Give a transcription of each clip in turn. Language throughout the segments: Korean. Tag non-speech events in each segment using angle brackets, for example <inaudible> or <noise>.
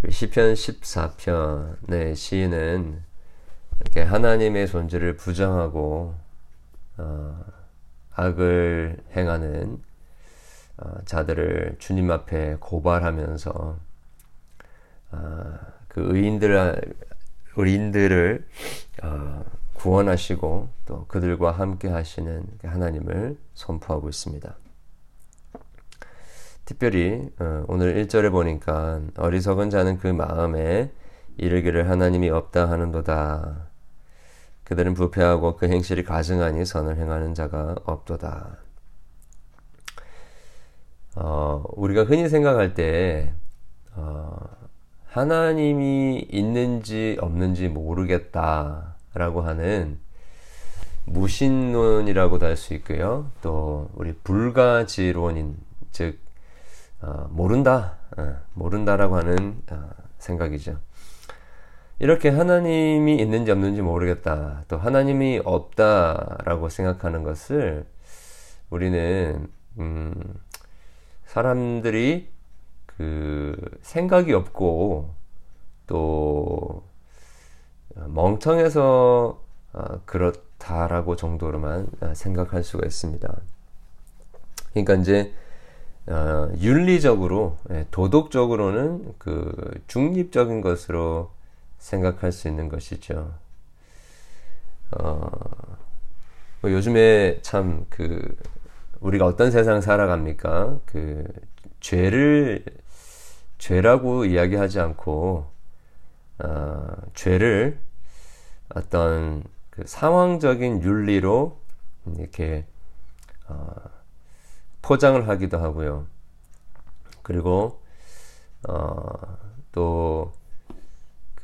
그 시편 14편의 시인은 이렇게 하나님의 존재를 부정하고 어, 악을 행하는 어, 자들을 주님 앞에 고발하면서 어, 그 의인들 의인들을 어, 구원하시고 또 그들과 함께 하시는 그 하나님을 선포하고 있습니다. 특별히 어, 오늘 1절에 보니까 어리석은 자는 그 마음에 이르기를 하나님이 없다 하는도다. 그들은 부패하고 그 행실이 가증하니 선을 행하는 자가 없도다. 어, 우리가 흔히 생각할 때 어, 하나님이 있는지 없는지 모르겠다라고 하는 무신론이라고도 할 수 있고요. 또 우리 불가지론인 즉 어, 모른다, 어, 모른다라고 하는 어, 생각이죠. 이렇게 하나님이 있는지 없는지 모르겠다. 또 하나님이 없다라고 생각하는 것을 우리는 음, 사람들이 그 생각이 없고 또 멍청해서 어, 그렇다라고 정도로만 생각할 수가 있습니다. 그러니까 이제 어, 윤리적으로 예, 도덕적으로는 그 중립적인 것으로 생각할 수 있는 것이죠. 어, 뭐 요즘에 참 그 우리가 어떤 세상 살아갑니까? 그 죄를 죄라고 이야기하지 않고 어, 죄를 어떤 그 상황적인 윤리로 이렇게 어, 포장을 하기도 하고요. 그리고 어, 또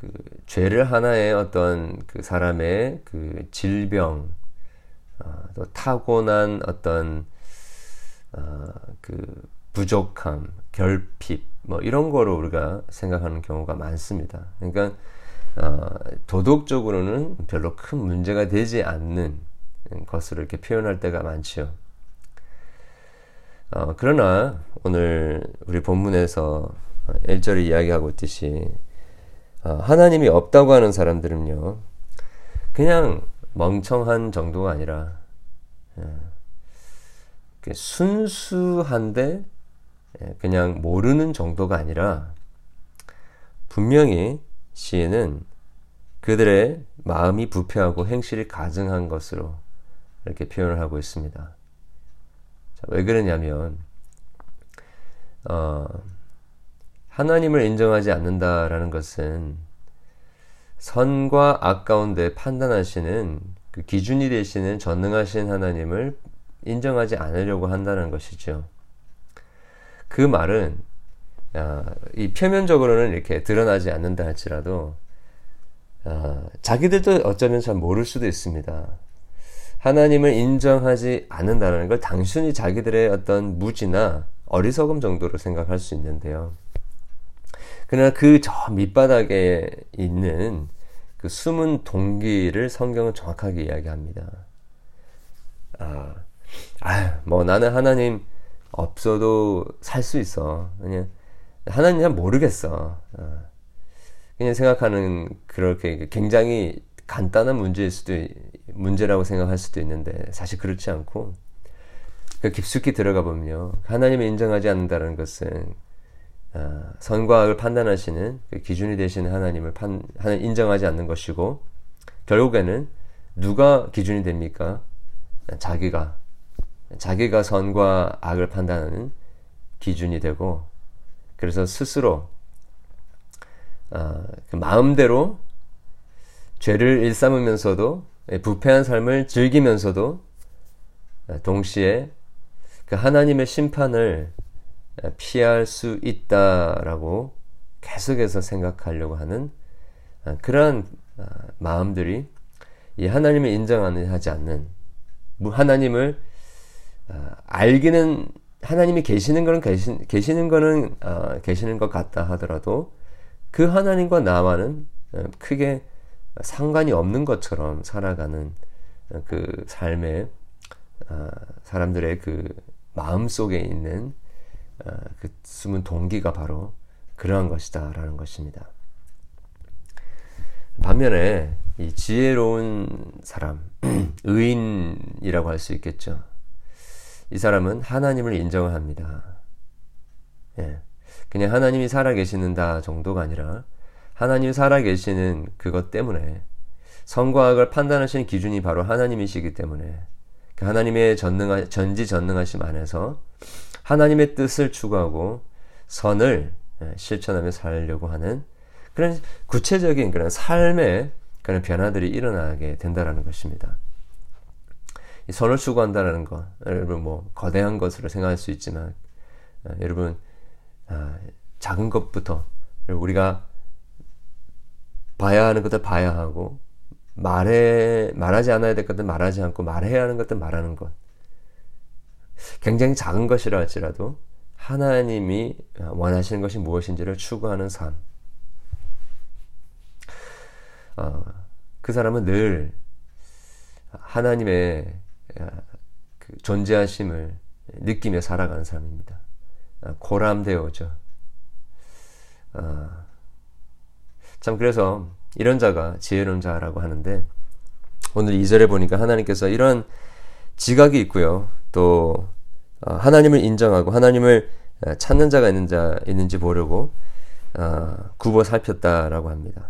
그 죄를 하나의 어떤 그 사람의 그 질병, 어, 또 타고난 어떤 어, 그 부족함, 결핍, 뭐 이런 거로 우리가 생각하는 경우가 많습니다. 그러니까 어, 도덕적으로는 별로 큰 문제가 되지 않는 것으로 이렇게 표현할 때가 많죠. 어, 그러나 오늘 우리 본문에서 1절에 이야기하고 있듯이 어, 하나님이 없다고 하는 사람들은요, 그냥 멍청한 정도가 아니라 어, 순수한데 예, 그냥 모르는 정도가 아니라 분명히 시인은 그들의 마음이 부패하고 행실이 가증한 것으로 이렇게 표현을 하고 있습니다. 자, 왜 그러냐면 어, 하나님을 인정하지 않는다라는 것은 선과 악 가운데 판단하시는 그 기준이 되시는 전능하신 하나님을 인정하지 않으려고 한다는 것이죠. 그 말은 아, 이 표면적으로는 이렇게 드러나지 않는다 할지라도 아, 자기들도 어쩌면 잘 모를 수도 있습니다. 하나님을 인정하지 않는다는 걸 단순히 자기들의 어떤 무지나 어리석음 정도로 생각할 수 있는데요. 그러나 그 저 밑바닥에 있는 그 숨은 동기를 성경은 정확하게 이야기합니다. 아, 아, 뭐 나는 하나님 없어도 살 수 있어. 그냥 하나님 잘 모르겠어. 어. 그냥 생각하는 그렇게 굉장히 간단한 문제일 수도 문제라고 생각할 수도 있는데 사실 그렇지 않고 그 깊숙이 들어가 보면요 하나님을 인정하지 않는다는 것은 어, 선과 악을 판단하시는 그 기준이 되시는 하나님을 판, 인정하지 않는 것이고 결국에는 누가 기준이 됩니까? 자기가 자기가 선과 악을 판단하는 기준이 되고 그래서 스스로 어, 그 마음대로 죄를 일삼으면서도 부패한 삶을 즐기면서도 동시에 그 하나님의 심판을 피할 수 있다라고 계속해서 생각하려고 하는 그러한 마음들이 이 하나님을 인정하지 않는 하나님을 어, 알기는 하나님이 계시는 거는 계시, 계시는 거는 어, 계시는 것 같다 하더라도 그 하나님과 나와는 어, 크게 상관이 없는 것처럼 살아가는 어, 그 삶의 어, 사람들의 그 마음 속에 있는 어, 그 숨은 동기가 바로 그러한 것이다라는 것입니다. 반면에 이 지혜로운 사람, <clears throat> 의인이라고 할 수 있겠죠. 이 사람은 하나님을 인정합니다. 예. 그냥 하나님이 살아계시는다 정도가 아니라 하나님 살아계시는 그것 때문에 성과 악을 판단하시는 기준이 바로 하나님이시기 때문에 그 하나님의 전능하, 전지전능하심 안에서 하나님의 뜻을 추구하고 선을 예, 실천하며 살려고 하는 그런 구체적인 그런 삶의 그런 변화들이 일어나게 된다라는 것입니다. 이 선을 추구한다라는 것, 여러분 뭐 거대한 것으로 생각할 수 있지만 아, 여러분 아, 작은 것부터 우리가 봐야 하는 것들 봐야 하고 말해 말하지 않아야 될 것들 말하지 않고 말해야 하는 것들 말하는 것 굉장히 작은 것이라 할지라도 하나님이 원하시는 것이 무엇인지를 추구하는 삶. 어, 그 사람은 늘 하나님의 그 존재하심을 느끼며 살아가는 사람입니다. 아, 고람되어죠. 어, 참 그래서 이런 자가 지혜로운 자라고 하는데 오늘 2절에 보니까 하나님께서 이런 지각이 있고요. 또 어, 하나님을 인정하고 하나님을 어, 찾는 자가 있는 자 있는지 보려고 어, 굽어 살폈다라고 합니다.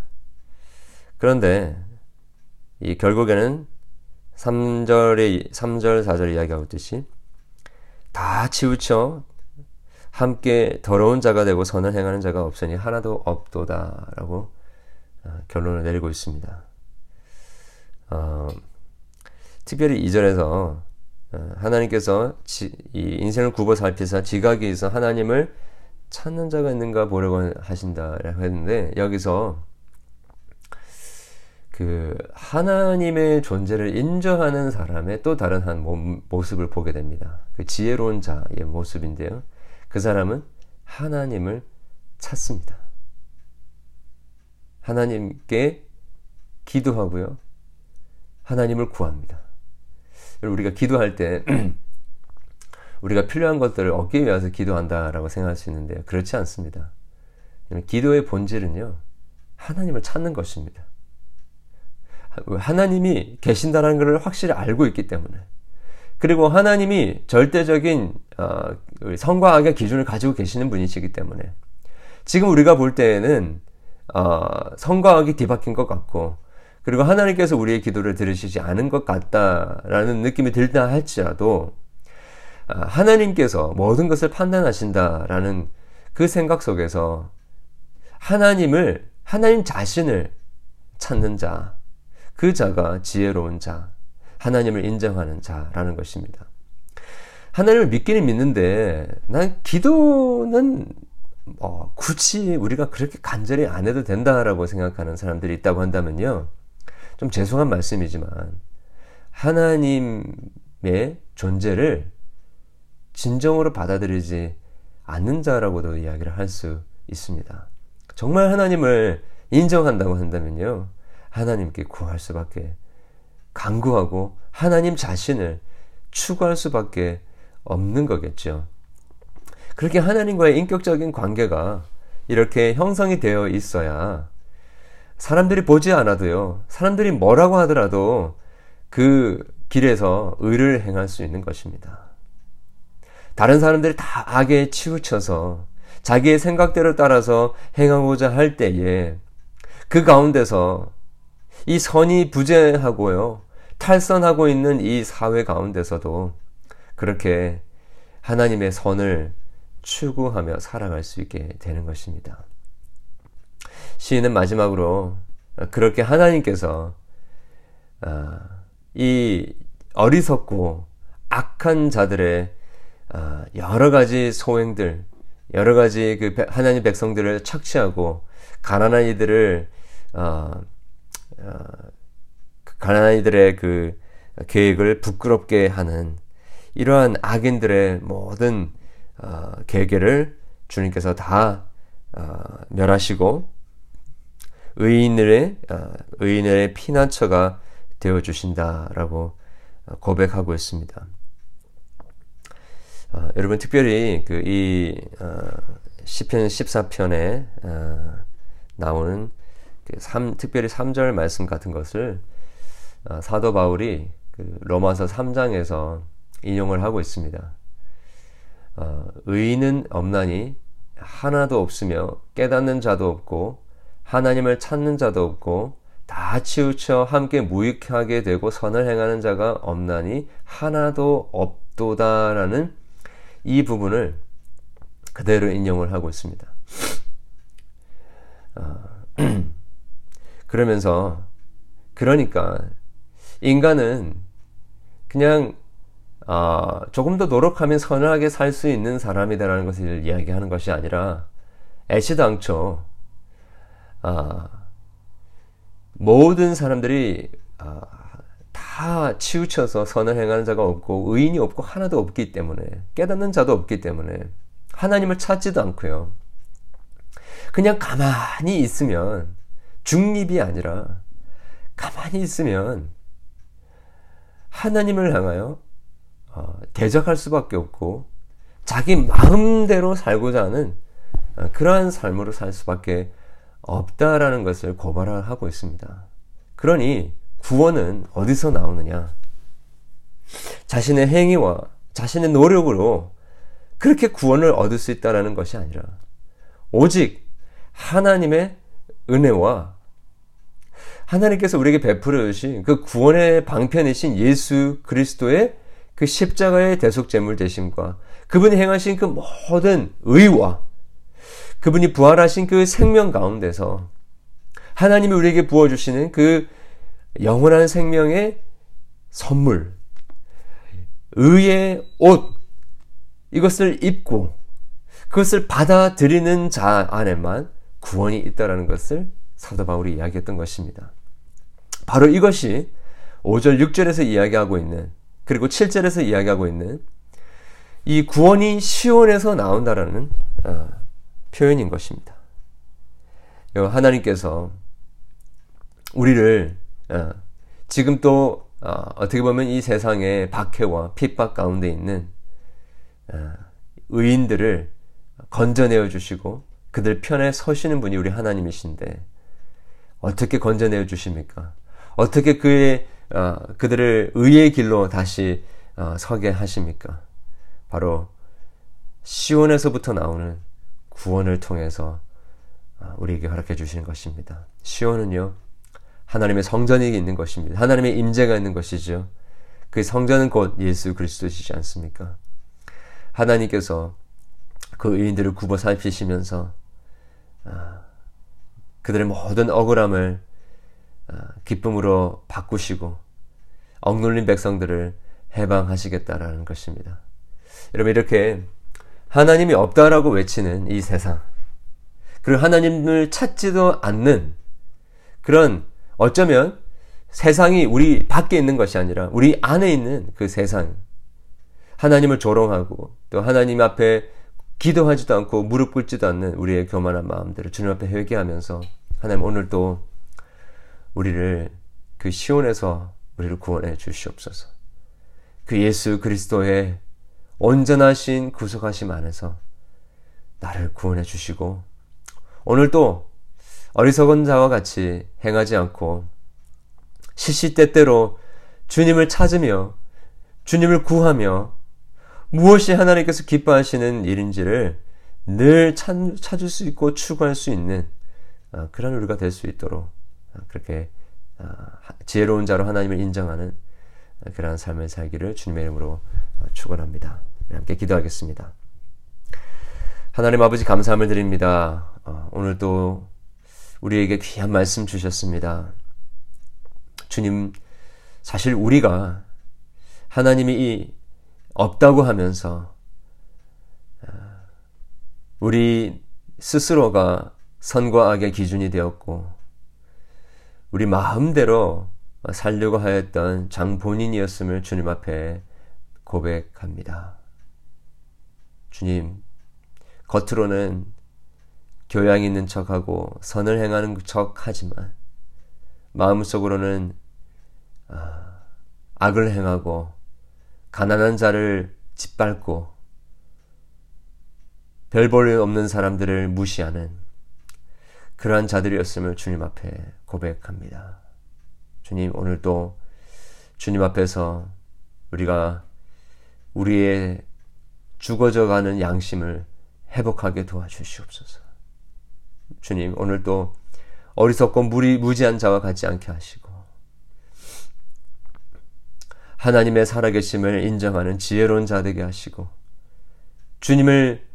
그런데 이 결국에는 3절의 3절 4절 이야기하고 있듯이 다 치우쳐 함께 더러운 자가 되고 선을 행하는 자가 없으니 하나도 없도다라고 결론을 내리고 있습니다. 어, 특별히 2절에서 어, 하나님께서 지, 이 인생을 굽어 살피사 지각이 있어 하나님을 찾는 자가 있는가 보려고 하신다라고 했는데 여기서 그 하나님의 존재를 인정하는 사람의 또 다른 한 모습을 보게 됩니다. 그 지혜로운 자의 모습인데요. 그 사람은 하나님을 찾습니다. 하나님께 기도하고요. 하나님을 구합니다. 우리가 기도할 때 <clears throat> 우리가 필요한 것들을 얻기 위해서 기도한다라고 생각할 수 있는데요. 그렇지 않습니다. 기도의 본질은요. 하나님을 찾는 것입니다. 하나님이 계신다는 것을 확실히 알고 있기 때문에 그리고 하나님이 절대적인 어, 성과 악의 기준을 가지고 계시는 분이시기 때문에 지금 우리가 볼 때에는 어, 성과 악이 뒤바뀐 것 같고 그리고 하나님께서 우리의 기도를 들으시지 않은 것 같다라는 느낌이 들다 할지라도 아, 하나님께서 모든 것을 판단하신다라는 그 생각 속에서 하나님을 하나님 자신을 찾는 자, 그 자가 지혜로운 자, 하나님을 인정하는 자라는 것입니다. 하나님을 믿기는 믿는데 난 기도는 뭐 굳이 우리가 그렇게 간절히 안 해도 된다라고 생각하는 사람들이 있다고 한다면요. 좀 죄송한 말씀이지만 하나님의 존재를 진정으로 받아들이지 않는 자라고도 이야기를 할 수 있습니다. 정말 하나님을 인정한다고 한다면요. 하나님께 구할 수밖에 강구하고 하나님 자신을 추구할 수밖에 없는 거겠죠. 그렇게 하나님과의 인격적인 관계가 이렇게 형성이 되어 있어야 사람들이 보지 않아도요, 사람들이 뭐라고 하더라도 그 길에서 의를 행할 수 있는 것입니다. 다른 사람들이 다 악에 치우쳐서 자기의 생각대로 따라서 행하고자 할 때에 그 가운데서 이 선이 부재하고요, 탈선하고 있는 이 사회 가운데서도 그렇게 하나님의 선을 추구하며 살아갈 수 있게 되는 것입니다. 시인은 마지막으로 그렇게 하나님께서 아, 이 어리석고 악한 자들의 아, 여러 가지 소행들, 여러 가지 그 하나님 백성들을 착취하고 가난한 이들을 어, 어, 가난한 이들의 그 계획을 부끄럽게 하는 이러한 악인들의 모든 어, 계획을 주님께서 다 어, 멸하시고 의인의 어, 의인의 피난처가 되어 주신다라고 고백하고 있습니다. 어, 여러분 특별히 그이 어, 시편 14편에 어, 나오는 그 3, 특별히 3절 말씀 같은 것을 어, 사도 바울이 그 로마서 3장에서 인용을 하고 있습니다. 어, 의인은 없나니 하나도 없으며 깨닫는 자도 없고 하나님을 찾는 자도 없고 다 치우쳐 함께 무익하게 되고 선을 행하는 자가 없나니 하나도 없도다라는 이 부분을 그대로 인용을 하고 있습니다. 어, <clears throat> 그러면서 그러니까 인간은 그냥 어, 조금 더 노력하면 선하게 살 수 있는 사람이다라는 것을 이야기하는 것이 아니라 애시당초 어, 모든 사람들이 어, 다 치우쳐서 선을 행하는 자가 없고 의인이 없고 하나도 없기 때문에 깨닫는 자도 없기 때문에 하나님을 찾지도 않고요. 그냥 가만히 있으면 중립이 아니라 가만히 있으면 하나님을 향하여 어, 대적할 수밖에 없고 자기 마음대로 살고자 하는 어, 그러한 삶으로 살 수밖에 없다라는 것을 고발하고 있습니다. 그러니 구원은 어디서 나오느냐? 자신의 행위와 자신의 노력으로 그렇게 구원을 얻을 수 있다라는 것이 아니라 오직 하나님의 은혜와 하나님께서 우리에게 베풀어 주신 그 구원의 방편이신 예수 그리스도의 그 십자가의 대속 제물 되심과 그분이 행하신 그 모든 의와 그분이 부활하신 그 생명 가운데서 하나님이 우리에게 부어 주시는 그 영원한 생명의 선물 의의 옷 이것을 입고 그것을 받아들이는 자 안에만 구원이 있다라는 것을 사도 바울이 이야기했던 것입니다. 바로 이것이 5절, 6절에서 이야기하고 있는 그리고 7절에서 이야기하고 있는 이 구원이 시온에서 나온다라는 어, 표현인 것입니다. 하나님께서 우리를 어, 지금 또 어, 떻게 보면 이 세상의 박해와 핍박 가운데 있는 어, 의인들을 건져내어 주시고 그들 편에 서시는 분이 우리 하나님이신데 어떻게 건져내어 주십니까? 어떻게 그의 어, 그들을 의의 길로 다시 어, 서게 하십니까? 바로 시온에서부터 나오는 구원을 통해서 어, 우리에게 허락해 주시는 것입니다. 시온은요 하나님의 성전이 있는 것입니다. 하나님의 임재가 있는 것이죠. 그 성전은 곧 예수 그리스도시지 않습니까? 하나님께서 그 의인들을 굽어 살피시면서 아, 그들의 모든 억울함을 아, 기쁨으로 바꾸시고 억눌린 백성들을 해방하시겠다라는 것입니다. 여러분 이렇게 하나님이 없다라고 외치는 이 세상 그리고 하나님을 찾지도 않는 그런 어쩌면 세상이 우리 밖에 있는 것이 아니라 우리 안에 있는 그 세상 하나님을 조롱하고 또 하나님 앞에 기도하지도 않고 무릎 꿇지도 않는 우리의 교만한 마음들을 주님 앞에 회개하면서 하나님 오늘도 우리를 그 시온에서 우리를 구원해 주시옵소서. 그 예수 그리스도의 온전하신 구속하심 안에서 나를 구원해 주시고 오늘도 어리석은 자와 같이 행하지 않고 시시때때로 주님을 찾으며 주님을 구하며 무엇이 하나님께서 기뻐하시는 일인지를 늘 찾, 찾을 수 있고 추구할 수 있는 아, 그런 우리가 될 수 있도록 아, 그렇게 아, 지혜로운 자로 하나님을 인정하는 그러한 삶을 살기를 주님의 이름으로 축원합니다. 함께 기도하겠습니다. 하나님 아버지 감사함을 드립니다. 어, 오늘도 우리에게 귀한 말씀 주셨습니다. 주님, 사실 우리가 하나님이 없다고 하면서 아, 우리 스스로가 선과 악의 기준이 되었고 우리 마음대로 살려고 하였던 장 본인이었음을 주님 앞에 고백합니다. 주님, 겉으로는 교양 있는 척하고 선을 행하는 척 하지만 마음속으로는 아, 악을 행하고 가난한 자를 짓밟고 별볼일 없는 사람들을 무시하는 그러한 자들이었음을 주님 앞에 고백합니다. 주님 오늘도 주님 앞에서 우리가 우리의 죽어져 가는 양심을 회복하게 도와주시옵소서. 주님 오늘도 어리석고 무리 무지한 자와 같지 않게 하시고 하나님의 살아계심을 인정하는 지혜로운 자 되게 하시고 주님을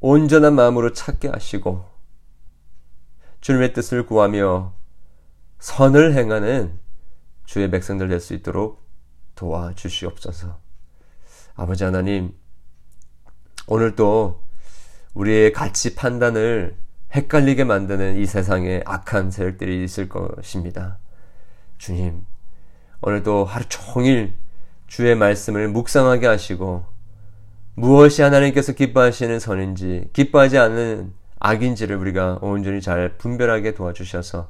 온전한 마음으로 찾게 하시고 주님의 뜻을 구하며 선을 행하는 주의 백성들 될 수 있도록 도와주시옵소서. 아버지 하나님, 오늘도 우리의 가치 판단을 헷갈리게 만드는 이 세상에 악한 세력들이 있을 것입니다. 주님, 오늘도 하루 종일 주의 말씀을 묵상하게 하시고 무엇이 하나님께서 기뻐하시는 선인지 기뻐하지 않는 악인지를 우리가 온전히 잘 분별하게 도와주셔서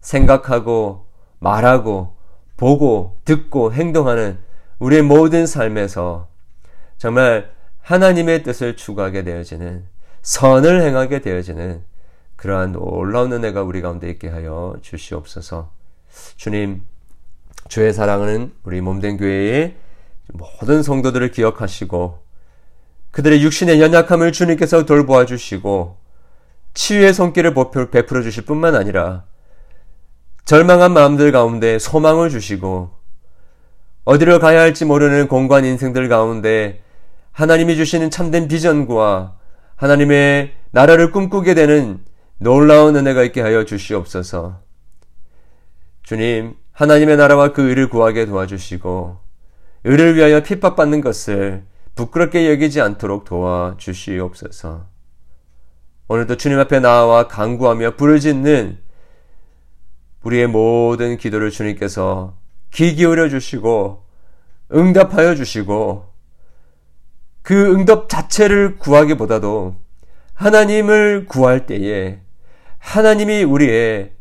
생각하고 말하고 보고 듣고 행동하는 우리의 모든 삶에서 정말 하나님의 뜻을 추구하게 되어지는 선을 행하게 되어지는 그러한 놀라운 은혜가 우리 가운데 있게 하여 주시옵소서. 주님, 주의 사랑하는 우리 몸된 교회의 모든 성도들을 기억하시고 그들의 육신의 연약함을 주님께서 돌보아 주시고 치유의 손길을 베풀어 주실 뿐만 아니라 절망한 마음들 가운데 소망을 주시고 어디로 가야 할지 모르는 공간 인생들 가운데 하나님이 주시는 참된 비전과 하나님의 나라를 꿈꾸게 되는 놀라운 은혜가 있게 하여 주시옵소서. 주님, 하나님의 나라와 그 의를 구하게 도와주시고, 의를 위하여 핍박받는 것을 부끄럽게 여기지 않도록 도와주시옵소서. 오늘도 주님 앞에 나와 간구하며 부르짖는 우리의 모든 기도를 주님께서 귀 기울여 주시고 응답하여 주시고 그 응답 자체를 구하기보다도 하나님을 구할 때에 하나님이 우리의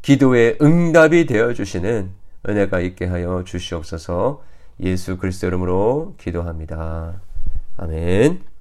기도의 응답이 되어 주시는 은혜가 있게 하여 주시옵소서 예수 그리스도 이름으로 기도합니다. 아멘.